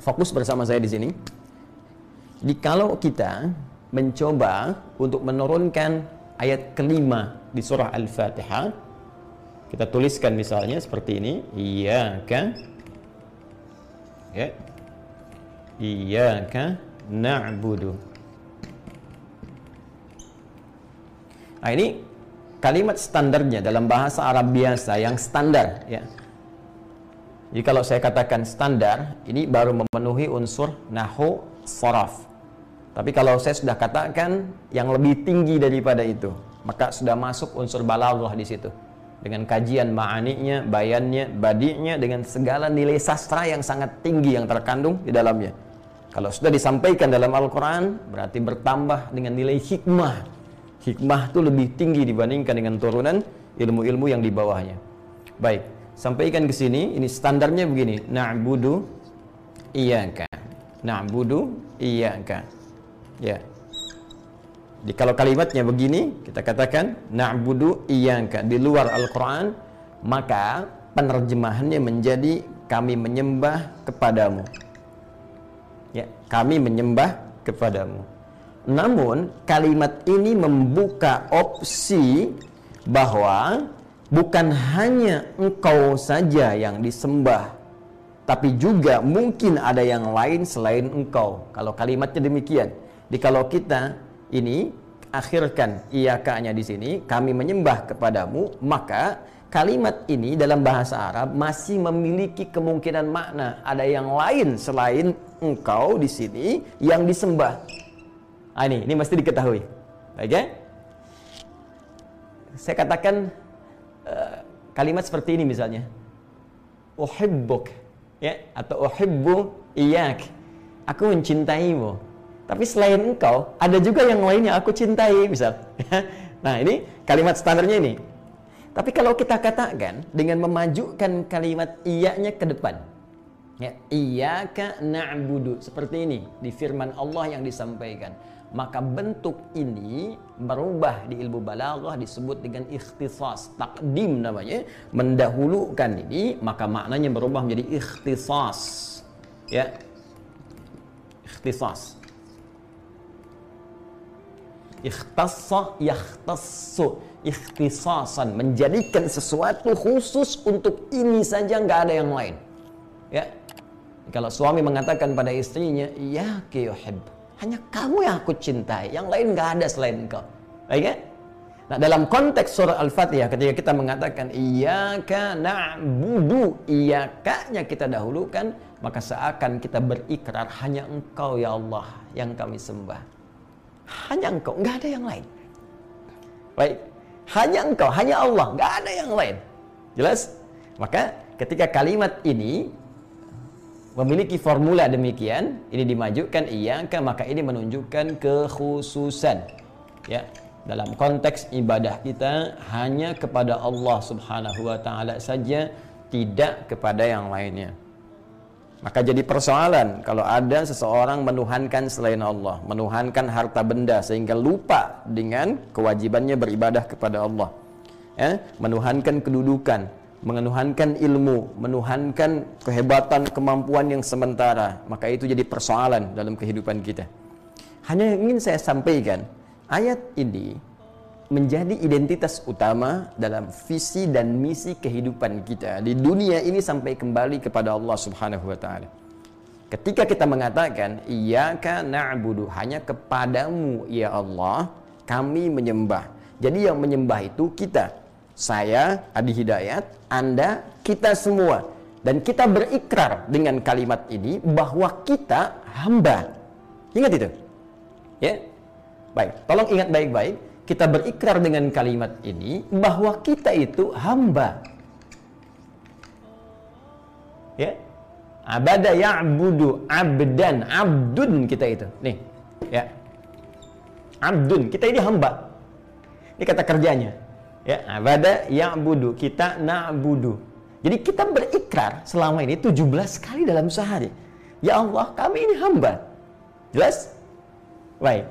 Fokus bersama saya di sini. Jadi kalau kita mencoba untuk menurunkan ayat kelima di surah Al-Fatihah, kita tuliskan misalnya seperti ini, iyyaka ya. Iyyaka na'budu. Nah, ini kalimat standarnya dalam bahasa Arab biasa yang standar ya. Jadi kalau saya katakan standar, ini baru memenuhi unsur nahu saraf. Tapi kalau saya sudah katakan yang lebih tinggi daripada itu, maka sudah masuk unsur balaghah di situ. Dengan kajian ma'aninya, bayannya, badinya dengan segala nilai sastra yang sangat tinggi yang terkandung di dalamnya. Kalau sudah disampaikan dalam Al-Qur'an, berarti bertambah dengan nilai hikmah. Hikmah itu lebih tinggi dibandingkan dengan turunan ilmu-ilmu yang di bawahnya. Baik, sampaikan ke sini ini standarnya begini. Na'budu iyyaka. Na'budu iyyaka. Ya. Di kalau kalimatnya begini kita katakan na'budu iyyaka. Di luar Al-Qur'an maka penerjemahannya menjadi kami menyembah kepadamu. Ya kami menyembah kepadamu. Namun kalimat ini membuka opsi bahwa bukan hanya engkau saja yang disembah tapi juga mungkin ada yang lain selain engkau. Kalau kalimatnya demikian di kalau kita ini akhirkan iyakanya di sini kami menyembah kepadamu maka kalimat ini dalam bahasa Arab masih memiliki kemungkinan makna. Ada yang lain selain engkau di sini yang disembah. Ah, ini ini mesti diketahui. Oke okay? saya katakan Eh, kalimat seperti ini misalnya. Uhibbuk ya atau uhibbu iyak aku mencintaimu. Tapi selain engkau ada juga yang lainnya aku cintai misal. Nah ini kalimat standarnya ini. Tapi kalau kita katakan dengan memajukan kalimat iyaknya ke depan ya iyyaka na'budu seperti ini di firman Allah yang disampaikan maka bentuk ini berubah di ilmu balaghah disebut dengan ikhtisas takdim namanya. Mendahulukan ini maka maknanya berubah menjadi ikhtisas. Ya. Ikhtisas. Ikhtassa yakhtassu. Ikhtisasan menjadikan sesuatu khusus untuk ini saja nggak ada yang lain. Ya. Kalau suami mengatakan pada istrinya ya yuhib hanya kamu yang aku cintai, yang lain nggak ada selain engkau. Baik ya? Nah, dalam konteks surah Al-Fatihah ketika kita mengatakan iyyaka na'budu, iyyaka-nya kita dahulukan, maka seakan kita berikrar hanya engkau ya Allah yang kami sembah. Hanya engkau, nggak ada yang lain. Baik, hanya engkau, hanya Allah, nggak ada yang lain. Jelas? Maka ketika kalimat ini memiliki formula demikian, ini dimajukan iyaka maka ini menunjukkan kekhususan. Ya, dalam konteks ibadah kita hanya kepada Allah Subhanahu wa taala saja, tidak kepada yang lainnya. Maka jadi persoalan kalau ada seseorang menuhankan selain Allah, menuhankan harta benda sehingga lupa dengan kewajibannya beribadah kepada Allah. Ya, menuhankan kedudukan, menuhankan ilmu, menuhankan kehebatan, kemampuan yang sementara, maka itu jadi persoalan dalam kehidupan kita. Hanya ingin saya sampaikan, ayat ini menjadi identitas utama dalam visi dan misi kehidupan kita di dunia ini sampai kembali kepada Allah Subhanahu wa taala. Ketika kita mengatakan iyyaka na'budu hanya kepadamu ya Allah kami menyembah. Jadi yang menyembah itu kita saya Adi Hidayat, Anda, kita semua. Dan kita berikrar dengan kalimat ini bahwa kita hamba. Ingat itu? Ya. Baik, tolong ingat baik-baik. Kita berikrar dengan kalimat ini bahwa kita itu hamba. Ya. Abada ya'budu abdan, abdun kita itu. Nih, ya. Abdun, kita ini hamba. Ini kata kerjanya ya abada budu kita na'budu. Jadi kita berikrar selama ini 17 kali dalam sehari. Ya Allah kami ini hamba. Jelas? Baik.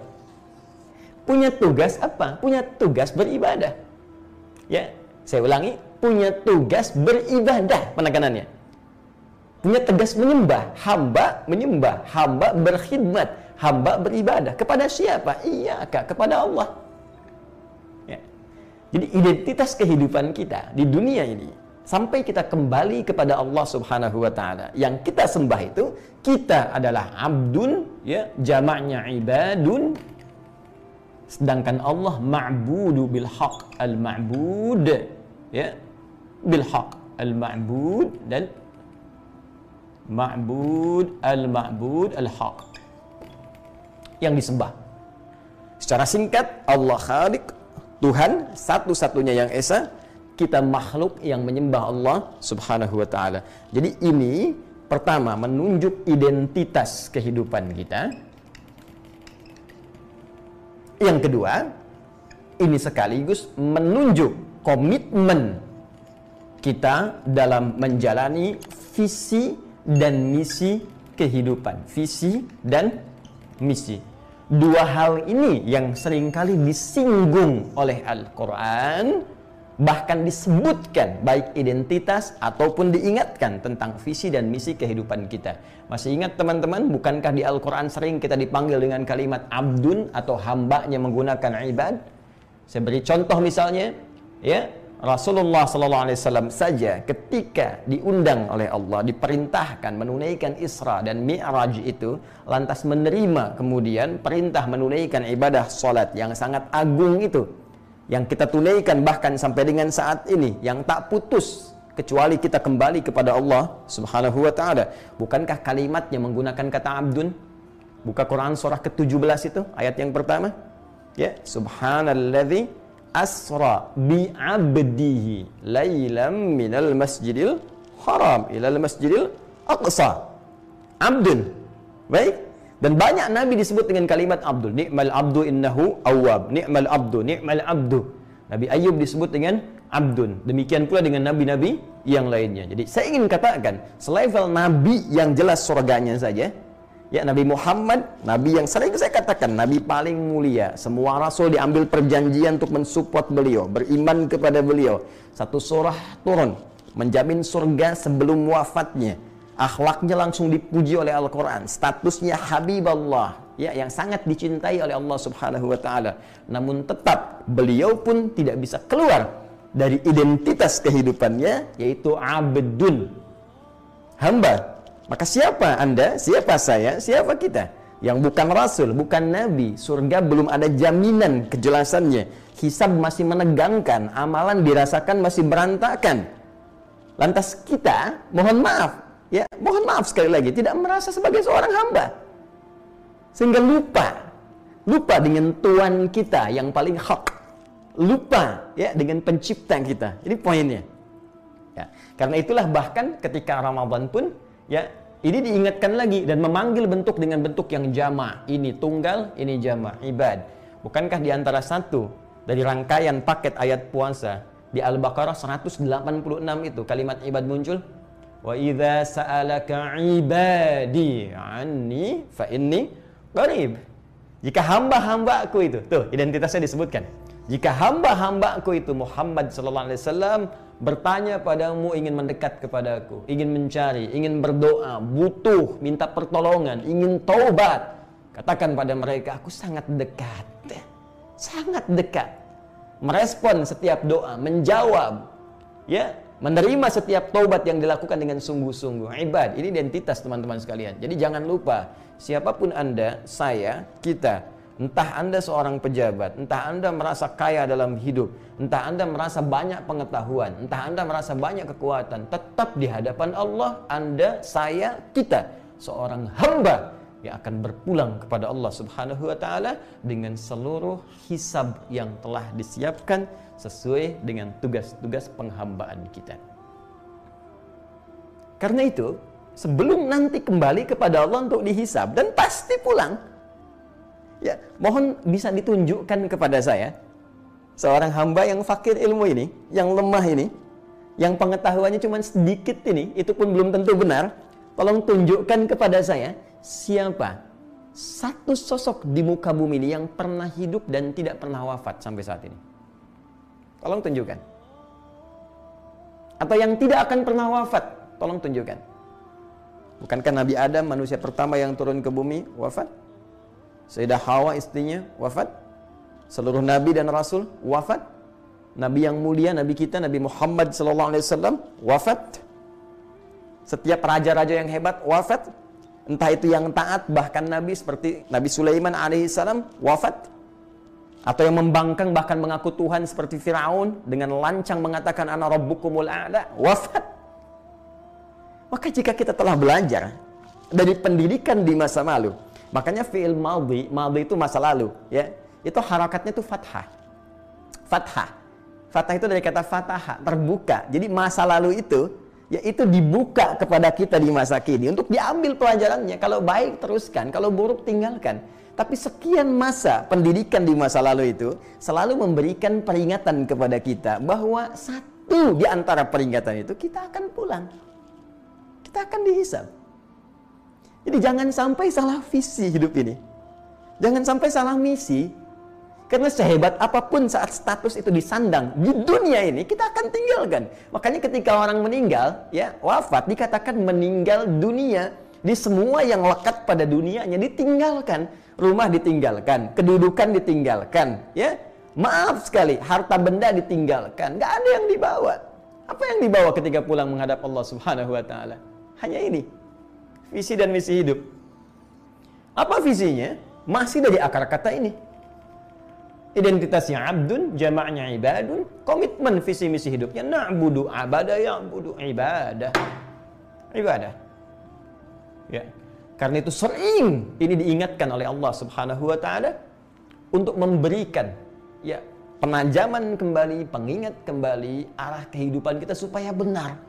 Punya tugas apa? Punya tugas beribadah. Ya saya ulangi. Punya tugas beribadah penekanannya. Punya tegas menyembah, hamba menyembah, hamba berkhidmat, hamba beribadah. Kepada siapa? Iya, Kak, kepada Allah. Jadi identitas kehidupan kita di dunia ini sampai kita kembali kepada Allah Subhanahu wa taala. Yang kita sembah itu kita adalah abdun ya, jamaknya ibadun. Sedangkan Allah ma'budu bil haq al ma'bud ya. Bil haq al ma'bud dan ma'bud al-ma'bud al-haq. Yang disembah. Secara singkat Allah Khalik Tuhan satu-satunya yang esa kita makhluk yang menyembah Allah subhanahu wa ta'ala jadi ini pertama menunjuk identitas kehidupan kita yang kedua ini sekaligus menunjuk komitmen kita dalam menjalani visi dan misi kehidupan. Visi dan misi. Dua hal ini yang sering kali disinggung oleh Al-Quran, bahkan disebutkan baik identitas ataupun diingatkan tentang visi dan misi kehidupan kita. Masih ingat teman-teman, bukankah di Al-Quran sering kita dipanggil dengan kalimat abdun atau hambanya menggunakan ibad? Saya beri contoh misalnya, ya Rasulullah sallallahu alaihi wasallam saja ketika diundang oleh Allah diperintahkan menunaikan Isra dan Mi'raj itu lantas menerima kemudian perintah menunaikan ibadah salat yang sangat agung itu yang kita tunaikan bahkan sampai dengan saat ini yang tak putus kecuali kita kembali kepada Allah Subhanahu wa taala. Bukankah kalimatnya menggunakan kata abdun? Buka Quran surah ke-17 itu ayat yang pertama. Ya, subhanalladzi asra bi abdihi lailam minal masjidil haram ilal masjidil aqsa. Abdun. Baik? Dan banyak nabi disebut dengan kalimat abdul. Ni'mal abdu innahu awwab. Ni'mal abdu ni'mal abdu. Nabi Ayub disebut dengan abdun. Demikian pula dengan nabi-nabi yang lainnya. Jadi saya ingin katakan selevel nabi yang jelas surganya saja Ya Nabi Muhammad, Nabi yang sering saya katakan, Nabi paling mulia. Semua Rasul diambil perjanjian untuk mensupport beliau, beriman kepada beliau. Satu surah turun, menjamin surga sebelum wafatnya. Akhlaknya langsung dipuji oleh Al-Quran. Statusnya Habib Allah, ya, yang sangat dicintai oleh Allah Subhanahu Wa Taala. Namun tetap beliau pun tidak bisa keluar dari identitas kehidupannya, yaitu abdun, hamba maka siapa Anda, siapa saya, siapa kita? Yang bukan rasul, bukan nabi, surga belum ada jaminan kejelasannya. Hisab masih menegangkan, amalan dirasakan masih berantakan. Lantas kita, mohon maaf, ya, mohon maaf sekali lagi, tidak merasa sebagai seorang hamba. Sehingga lupa, lupa dengan Tuhan kita yang paling hak. Lupa ya dengan pencipta kita. Ini poinnya. Ya, karena itulah bahkan ketika Ramadan pun ya ini diingatkan lagi dan memanggil bentuk dengan bentuk yang jama. Ini tunggal, ini jama, ibad. Bukankah di antara satu dari rangkaian paket ayat puasa di Al-Baqarah 186 itu kalimat ibad muncul? Wa idza sa'alaka ibadi anni fa inni qarib. Jika hamba-hambaku itu, tuh identitasnya disebutkan. Jika hamba-hambaku itu Muhammad sallallahu alaihi wasallam bertanya padamu ingin mendekat kepadaku, ingin mencari, ingin berdoa, butuh, minta pertolongan, ingin taubat, katakan pada mereka, aku sangat dekat. Sangat dekat. Merespon setiap doa, menjawab, ya, menerima setiap taubat yang dilakukan dengan sungguh-sungguh. Ibad, ini identitas teman-teman sekalian. Jadi jangan lupa, siapa pun Anda, saya, kita, Entah Anda seorang pejabat, entah Anda merasa kaya dalam hidup, entah Anda merasa banyak pengetahuan, entah Anda merasa banyak kekuatan, tetap di hadapan Allah, Anda, saya, kita, seorang hamba yang akan berpulang kepada Allah Subhanahu wa taala dengan seluruh hisab yang telah disiapkan sesuai dengan tugas-tugas penghambaan kita. Karena itu, sebelum nanti kembali kepada Allah untuk dihisab dan pasti pulang, Ya, mohon bisa ditunjukkan kepada saya seorang hamba yang fakir ilmu ini, yang lemah ini, yang pengetahuannya cuma sedikit ini, itu pun belum tentu benar. Tolong tunjukkan kepada saya siapa satu sosok di muka bumi ini yang pernah hidup dan tidak pernah wafat sampai saat ini. Tolong tunjukkan. Atau yang tidak akan pernah wafat, tolong tunjukkan. Bukankah Nabi Adam manusia pertama yang turun ke bumi wafat? Sayyidah Hawa istrinya wafat? Seluruh nabi dan rasul wafat? Nabi yang mulia, Nabi kita, Nabi Muhammad SAW wafat? Setiap raja-raja yang hebat wafat? Entah itu yang taat, bahkan Nabi seperti Nabi Sulaiman alaihissalam wafat? Atau yang membangkang bahkan mengaku Tuhan seperti Firaun dengan lancang mengatakan ana rabbukumul a'la wafat? Maka jika kita telah belajar dari pendidikan di masa lalu, makanya fi'il maldi, maldi itu masa lalu, ya. Itu harakatnya itu fathah. Fathah. Fathah itu dari kata fatah, terbuka. Jadi masa lalu itu ya itu dibuka kepada kita di masa kini untuk diambil pelajarannya. Kalau baik teruskan, kalau buruk tinggalkan. Tapi sekian masa pendidikan di masa lalu itu selalu memberikan peringatan kepada kita bahwa satu di antara peringatan itu kita akan pulang kita akan dihisap. Jadi jangan sampai salah visi hidup ini. Jangan sampai salah misi. Karena sehebat apa pun saat status itu disandang di dunia ini, kita akan tinggalkan. Makanya ketika orang meninggal, ya wafat, dikatakan meninggal dunia. Di semua yang lekat pada dunianya ditinggalkan. Rumah ditinggalkan, kedudukan ditinggalkan, ya. Maaf sekali, harta benda ditinggalkan, nggak ada yang dibawa. Apa yang dibawa ketika pulang menghadap Allah Subhanahu wa taala? Hanya ini. Visi dan misi hidup. Apa visinya? Masih dari akar kata ini. Identitasnya abdun, jamaknya ibadun, komitmen visi misi hidupnya na'budu abada ya'budu ibadah. Ibadah. Ya. Karena itu sering ini diingatkan oleh Allah Subhanahu wa taala untuk memberikan ya penajaman kembali, pengingat kembali arah kehidupan kita supaya benar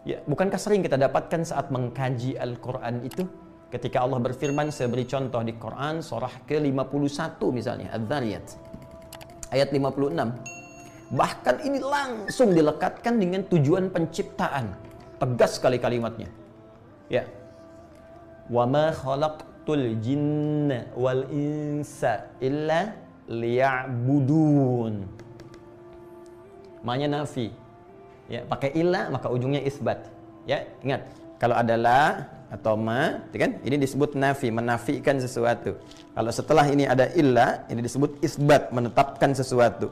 Ya, bukankah sering kita dapatkan saat mengkaji Al-Quran itu? Ketika Allah berfirman, saya beri contoh di Quran, surah ke-51 misalnya, Ad-Dhariyat. Ayat 56. Bahkan ini langsung dilekatkan dengan tujuan penciptaan. Tegas sekali kalimatnya. Ya. Wa ma khalaqtul jinna wal insa. Maknanya nafi ya pakai illa maka ujungnya isbat. Ya ingat. Kalau ada la atau ma kan? Ini disebut nafi menafikan sesuatu. Kalau setelah ini ada illa ini disebut isbat menetapkan sesuatu.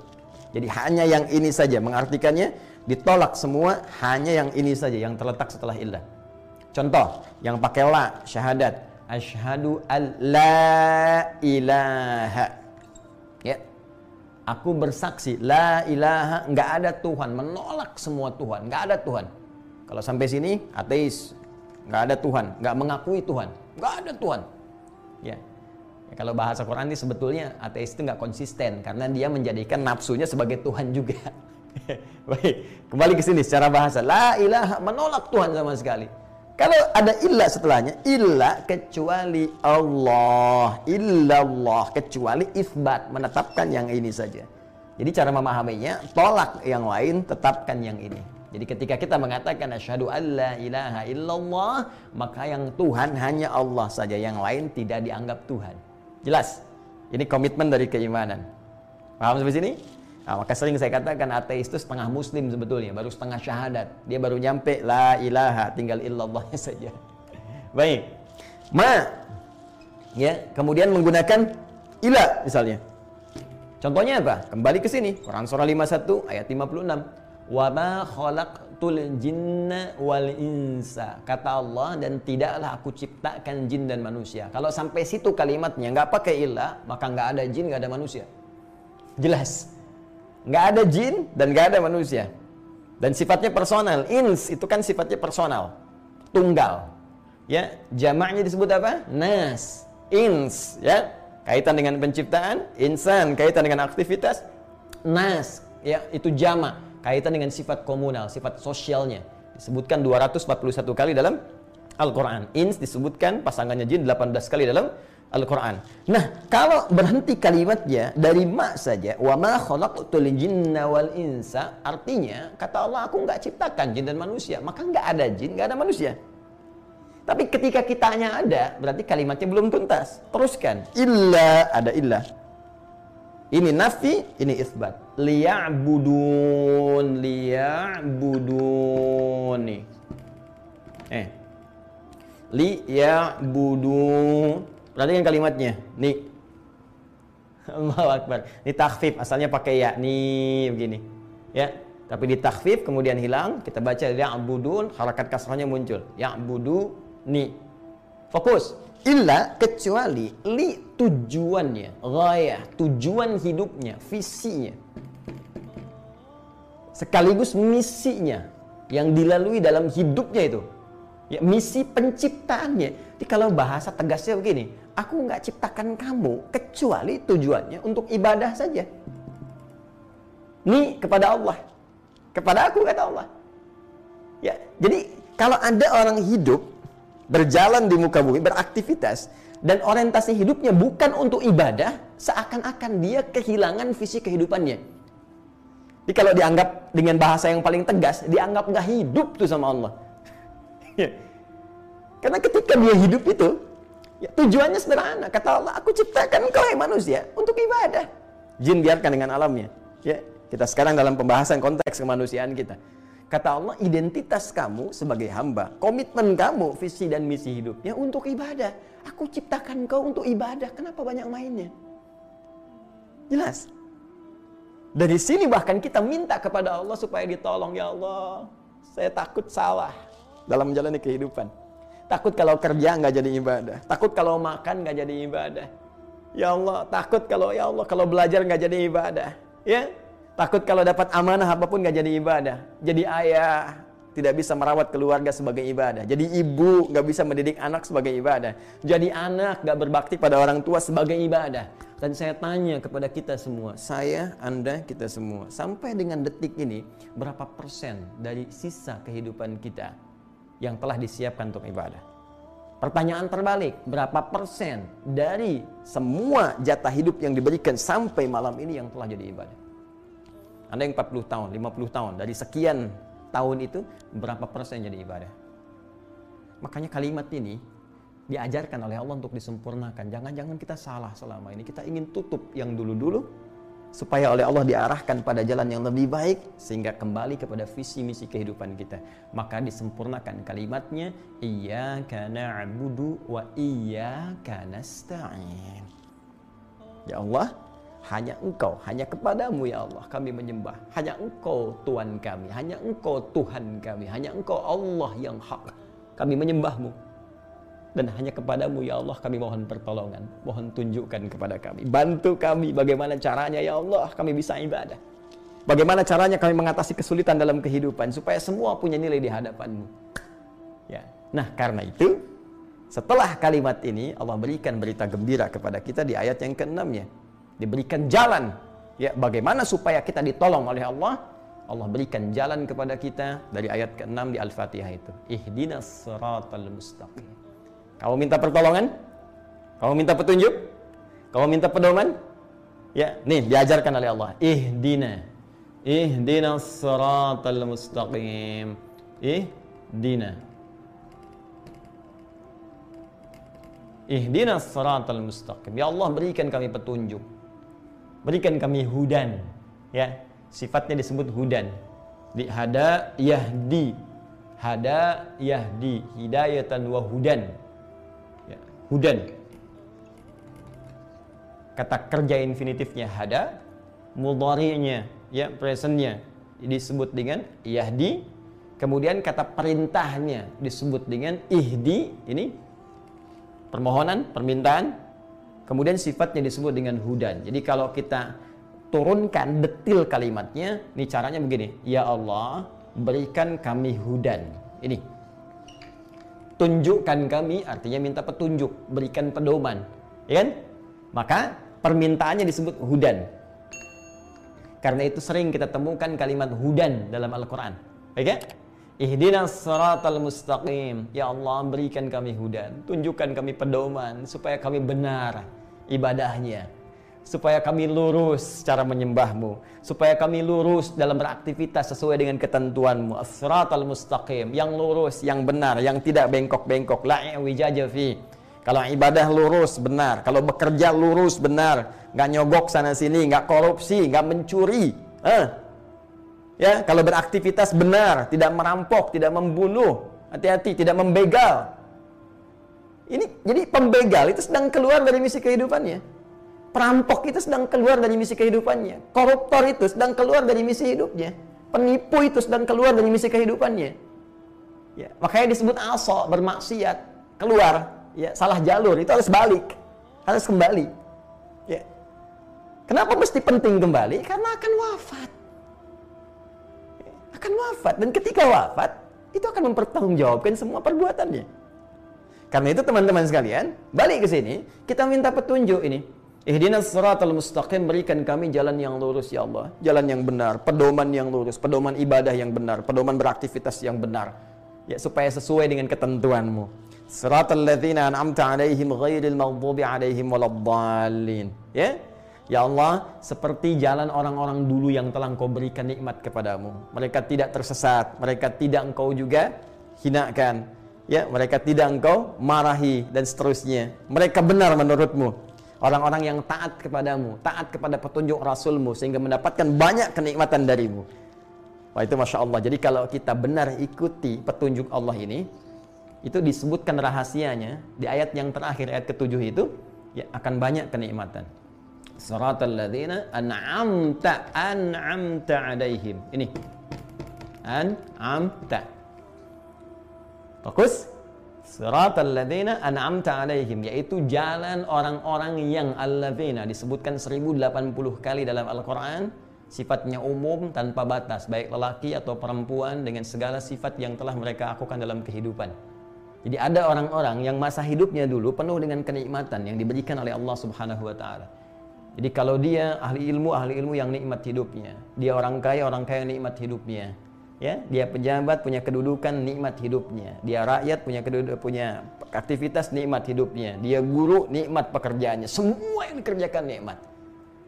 Jadi hanya yang ini saja. Mengartikannya ditolak semua hanya yang ini saja yang terletak setelah illa. Contoh yang pakai la syahadat. Asyhadu an la ilaha Aku bersaksi, la ilaha, nggak ada Tuhan, menolak semua Tuhan, nggak ada Tuhan. Kalau sampai sini, ateis, nggak ada Tuhan, nggak mengakui Tuhan, nggak ada Tuhan. Ya. ya. Kalau bahasa Quran ini sebetulnya ateis itu nggak konsisten karena dia menjadikan nafsunya sebagai Tuhan juga. Baik, kembali ke sini secara bahasa. La ilaha menolak Tuhan sama sekali. Kalau ada illa setelahnya, illa kecuali Allah, illallah kecuali isbat menetapkan yang ini saja. Jadi cara memahaminya, tolak yang lain, tetapkan yang ini. Jadi ketika kita mengatakan asyhadu alla ilaha illallah, maka yang Tuhan hanya Allah saja, yang lain tidak dianggap Tuhan. Jelas? Ini komitmen dari keimanan. Paham sampai sini? Nah, maka sering saya katakan ateis itu setengah muslim sebetulnya, baru setengah syahadat. Dia baru nyampe la ilaha, tinggal illallahnya saja. Baik. Ma ya, kemudian menggunakan ila misalnya. Contohnya apa? Kembali ke sini, Quran surah 51 ayat 56. Wa ma khalaqtul jinna wal insa. Kata Allah dan tidaklah aku ciptakan jin dan manusia. Kalau sampai situ kalimatnya nggak pakai ila, maka nggak ada jin, nggak ada manusia. Jelas nggak ada jin dan nggak ada manusia. Dan sifatnya personal. Ins itu kan sifatnya personal, tunggal. Ya, jamaknya disebut apa? Nas, ins, ya. Kaitan dengan penciptaan, insan, kaitan dengan aktivitas, nas, ya, itu jamak, kaitan dengan sifat komunal, sifat sosialnya. Disebutkan 241 kali dalam Al-Qur'an. Ins disebutkan pasangannya jin 18 kali dalam Al-Quran. Nah, kalau berhenti kalimatnya dari ma saja, wa ma khalaqtul jinna wal insa, artinya kata Allah aku nggak ciptakan jin dan manusia, maka nggak ada jin, nggak ada manusia. Tapi ketika kitanya ada, berarti kalimatnya belum tuntas. Teruskan. Illa ada illa. Ini nafi, ini isbat. Liya'budun, liya'budun. Eh. Li ya budu. Perhatikan kalimatnya. Nih. Allahu Akbar. Ini takhfif, asalnya pakai ya. Nih begini. Ya. Tapi di takhfif kemudian hilang, kita baca ya budun, harakat kasrahnya muncul. Ya budu ni. Fokus. Illa kecuali li tujuannya, gaya, tujuan hidupnya, visinya. Sekaligus misinya yang dilalui dalam hidupnya itu. Ya, misi penciptaannya. Jadi kalau bahasa tegasnya begini, aku nggak ciptakan kamu kecuali tujuannya untuk ibadah saja. Ini kepada Allah. Kepada aku kata Allah. Ya, jadi kalau ada orang hidup berjalan di muka bumi, beraktivitas, dan orientasi hidupnya bukan untuk ibadah, seakan-akan dia kehilangan visi kehidupannya. Jadi kalau dianggap dengan bahasa yang paling tegas, dianggap nggak hidup tuh sama Allah. Ya. Karena ketika dia hidup itu, ya, tujuannya sederhana. Kata Allah, aku ciptakan kau manusia untuk ibadah. Jin biarkan dengan alamnya. Ya, kita sekarang dalam pembahasan konteks kemanusiaan kita. Kata Allah, identitas kamu sebagai hamba, komitmen kamu, visi dan misi hidupnya untuk ibadah. Aku ciptakan kau untuk ibadah. Kenapa banyak mainnya? Jelas. Dari sini bahkan kita minta kepada Allah supaya ditolong. Ya Allah, saya takut salah dalam menjalani kehidupan. Takut kalau kerja nggak jadi ibadah. Takut kalau makan nggak jadi ibadah. Ya Allah, takut kalau ya Allah kalau belajar nggak jadi ibadah. Ya, Takut kalau dapat amanah apa pun gak jadi ibadah. Jadi ayah tidak bisa merawat keluarga sebagai ibadah. Jadi ibu gak bisa mendidik anak sebagai ibadah. Jadi anak gak berbakti pada orang tua sebagai ibadah. Dan saya tanya kepada kita semua, saya, anda, kita semua, sampai dengan detik ini, berapa persen dari sisa kehidupan kita yang telah disiapkan untuk ibadah? Pertanyaan terbalik, berapa persen dari semua jatah hidup yang diberikan sampai malam ini yang telah jadi ibadah? Anda yang 40 tahun, 50 tahun, dari sekian tahun itu berapa persen jadi ibadah? Makanya kalimat ini diajarkan oleh Allah untuk disempurnakan. Jangan-jangan kita salah selama ini. Kita ingin tutup yang dulu-dulu supaya oleh Allah diarahkan pada jalan yang lebih baik sehingga kembali kepada visi misi kehidupan kita. Maka disempurnakan kalimatnya iyyaka na'budu wa iyyaka nasta'in. Ya Allah, hanya engkau, hanya kepadamu ya Allah kami menyembah. Hanya engkau Tuhan kami, hanya engkau Tuhan kami, hanya engkau Allah yang hak. Kami menyembahmu. Dan hanya kepadamu ya Allah kami mohon pertolongan. Mohon tunjukkan kepada kami. Bantu kami bagaimana caranya ya Allah kami bisa ibadah. Bagaimana caranya kami mengatasi kesulitan dalam kehidupan supaya semua punya nilai di hadapanmu. Ya. Nah karena itu setelah kalimat ini Allah berikan berita gembira kepada kita di ayat yang keenamnya diberikan jalan ya bagaimana supaya kita ditolong oleh Allah Allah berikan jalan kepada kita dari ayat ke-6 di Al-Fatihah itu ihdinas siratal mustaqim kamu minta pertolongan? Kamu minta petunjuk? Kamu minta pedoman? Ya nih diajarkan oleh Allah. Ihdina. Ihdinas siratal mustaqim. Ihdina. Ihdinas siratal mustaqim. Ya Allah berikan kami petunjuk. Berikan kami hudan. Ya sifatnya disebut hudan. Di hada yahdi. Hada yahdi. Hidayatan wa hudan hudan kata kerja infinitifnya hada mudhari'nya ya presentnya disebut dengan yahdi kemudian kata perintahnya disebut dengan ihdi ini permohonan permintaan Kemudian sifatnya disebut dengan hudan. Jadi kalau kita turunkan detil kalimatnya, ini caranya begini. Ya Allah, berikan kami hudan. Ini. Tunjukkan kami artinya minta petunjuk, berikan pedoman. Ya kan? Maka permintaannya disebut hudan. Karena itu sering kita temukan kalimat hudan dalam Al-Quran. Oke? Okay? Ihdinas siratal mustaqim. Ya Allah, berikan kami hudan. Tunjukkan kami pedoman supaya kami benar ibadahnya supaya kami lurus cara menyembahmu. Supaya kami lurus dalam beraktivitas sesuai dengan ketentuanmu. As-siratal mustaqim. Yang lurus yang benar. Yang tidak bengkok-bengkok. La wijaja fi. Kalau ibadah lurus benar. Kalau bekerja lurus benar. Nggak nyogok sana sini nggak korupsi nggak mencuri. Eh. ya kalau beraktivitas benar tidak merampok tidak membunuh. Hati-hati tidak membegal. Ini jadi pembegal itu sedang keluar dari misi kehidupannya. Perampok itu sedang keluar dari misi kehidupannya. Koruptor itu sedang keluar dari misi hidupnya. Penipu itu sedang keluar dari misi kehidupannya. Ya, makanya disebut aso, bermaksiat, keluar, ya, salah jalur, itu harus balik. Harus kembali. Ya. Kenapa mesti penting kembali? Karena akan wafat. Akan wafat dan ketika wafat itu akan mempertanggungjawabkan semua perbuatannya. Karena itu teman-teman sekalian, balik ke sini, kita minta petunjuk ini. Ihdinas siratal mustaqim, berikan kami jalan yang lurus ya Allah. Jalan yang benar, pedoman yang lurus, pedoman ibadah yang benar, pedoman beraktivitas yang benar. Ya, supaya sesuai dengan ketentuanmu. Siratal ladzina an'amta alaihim ghairil maghdubi alaihim waladdallin. Ya, Ya Allah, seperti jalan orang-orang dulu yang telah engkau berikan nikmat kepadamu. Mereka tidak tersesat, mereka tidak engkau juga hinakan ya mereka tidak engkau marahi dan seterusnya mereka benar menurutmu orang-orang yang taat kepadamu taat kepada petunjuk rasulmu sehingga mendapatkan banyak kenikmatan darimu. Wah itu Masya Allah. Jadi kalau kita benar ikuti petunjuk Allah ini itu disebutkan rahasianya di ayat yang terakhir ayat ketujuh itu ya akan banyak kenikmatan. Suratul ladzina an'amta an'amta alaihim. Ini. An'amta. Fokus. Siratal ladzina an'amta alaihim yaitu jalan orang-orang yang alladzina disebutkan 1080 kali dalam Al-Qur'an sifatnya umum tanpa batas baik lelaki atau perempuan dengan segala sifat yang telah mereka lakukan dalam kehidupan. Jadi ada orang-orang yang masa hidupnya dulu penuh dengan kenikmatan yang diberikan oleh Allah Subhanahu wa taala. Jadi kalau dia ahli ilmu, ahli ilmu yang nikmat hidupnya. Dia orang kaya, orang kaya nikmat hidupnya ya dia pejabat punya kedudukan nikmat hidupnya. Dia rakyat punya kedudukan punya aktivitas nikmat hidupnya. Dia guru nikmat pekerjaannya. Semua yang dikerjakan nikmat.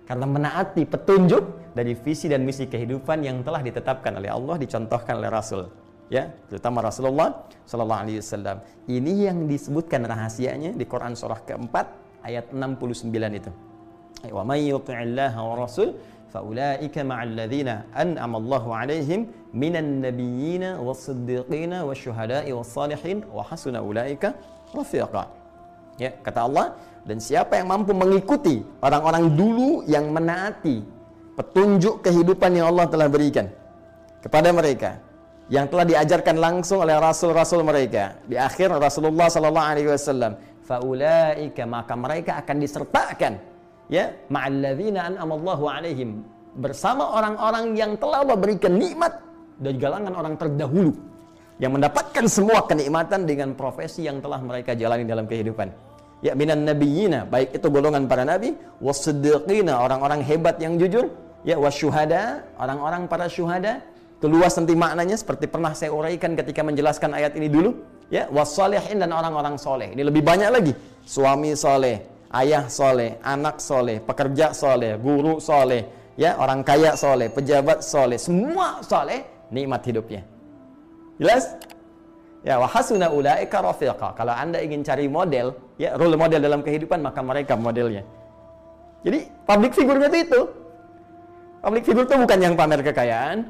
Karena menaati petunjuk dari visi dan misi kehidupan yang telah ditetapkan oleh Allah dicontohkan oleh Rasul. Ya terutama Rasulullah Shallallahu Alaihi Wasallam. Ini yang disebutkan rahasianya di Quran surah keempat ayat 69 itu. Wa may yuti'illah wa rasul faulaika ma'al ladzina an'ama Allahu 'alaihim minan nabiyyina was-siddiqina wasy-syuhada'i was-salihin. Ya, kata Allah, dan siapa yang mampu mengikuti orang-orang dulu yang menaati petunjuk kehidupan yang Allah telah berikan kepada mereka yang telah diajarkan langsung oleh rasul-rasul mereka di akhir Rasulullah sallallahu alaihi wasallam faulaika maka mereka akan disertakan ya ma'alladzina an'amallahu alaihim bersama orang-orang yang telah memberikan nikmat dari galangan orang terdahulu yang mendapatkan semua kenikmatan dengan profesi yang telah mereka jalani dalam kehidupan. Ya minan nabiyina, baik itu golongan para nabi, wasiddiqina, orang-orang hebat yang jujur, ya wasyuhada, orang-orang para syuhada. Keluas nanti maknanya seperti pernah saya uraikan ketika menjelaskan ayat ini dulu, ya wasalihin dan orang-orang soleh. Ini lebih banyak lagi. Suami soleh, ayah soleh, anak soleh, pekerja soleh, guru soleh, ya orang kaya soleh, pejabat soleh, semua soleh, nikmat hidupnya. Jelas? Ya, wahasuna ulaika rafiqa. Kalau Anda ingin cari model, ya role model dalam kehidupan, maka mereka modelnya. Jadi, public figure itu itu. Public figure itu bukan yang pamer kekayaan,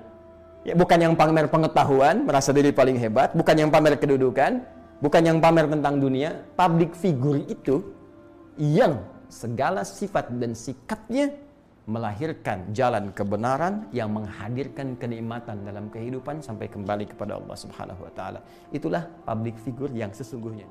ya bukan yang pamer pengetahuan, merasa diri paling hebat, bukan yang pamer kedudukan, bukan yang pamer tentang dunia. Public figure itu yang segala sifat dan sikapnya melahirkan jalan kebenaran yang menghadirkan kenikmatan dalam kehidupan sampai kembali kepada Allah Subhanahu wa taala. Itulah public figure yang sesungguhnya.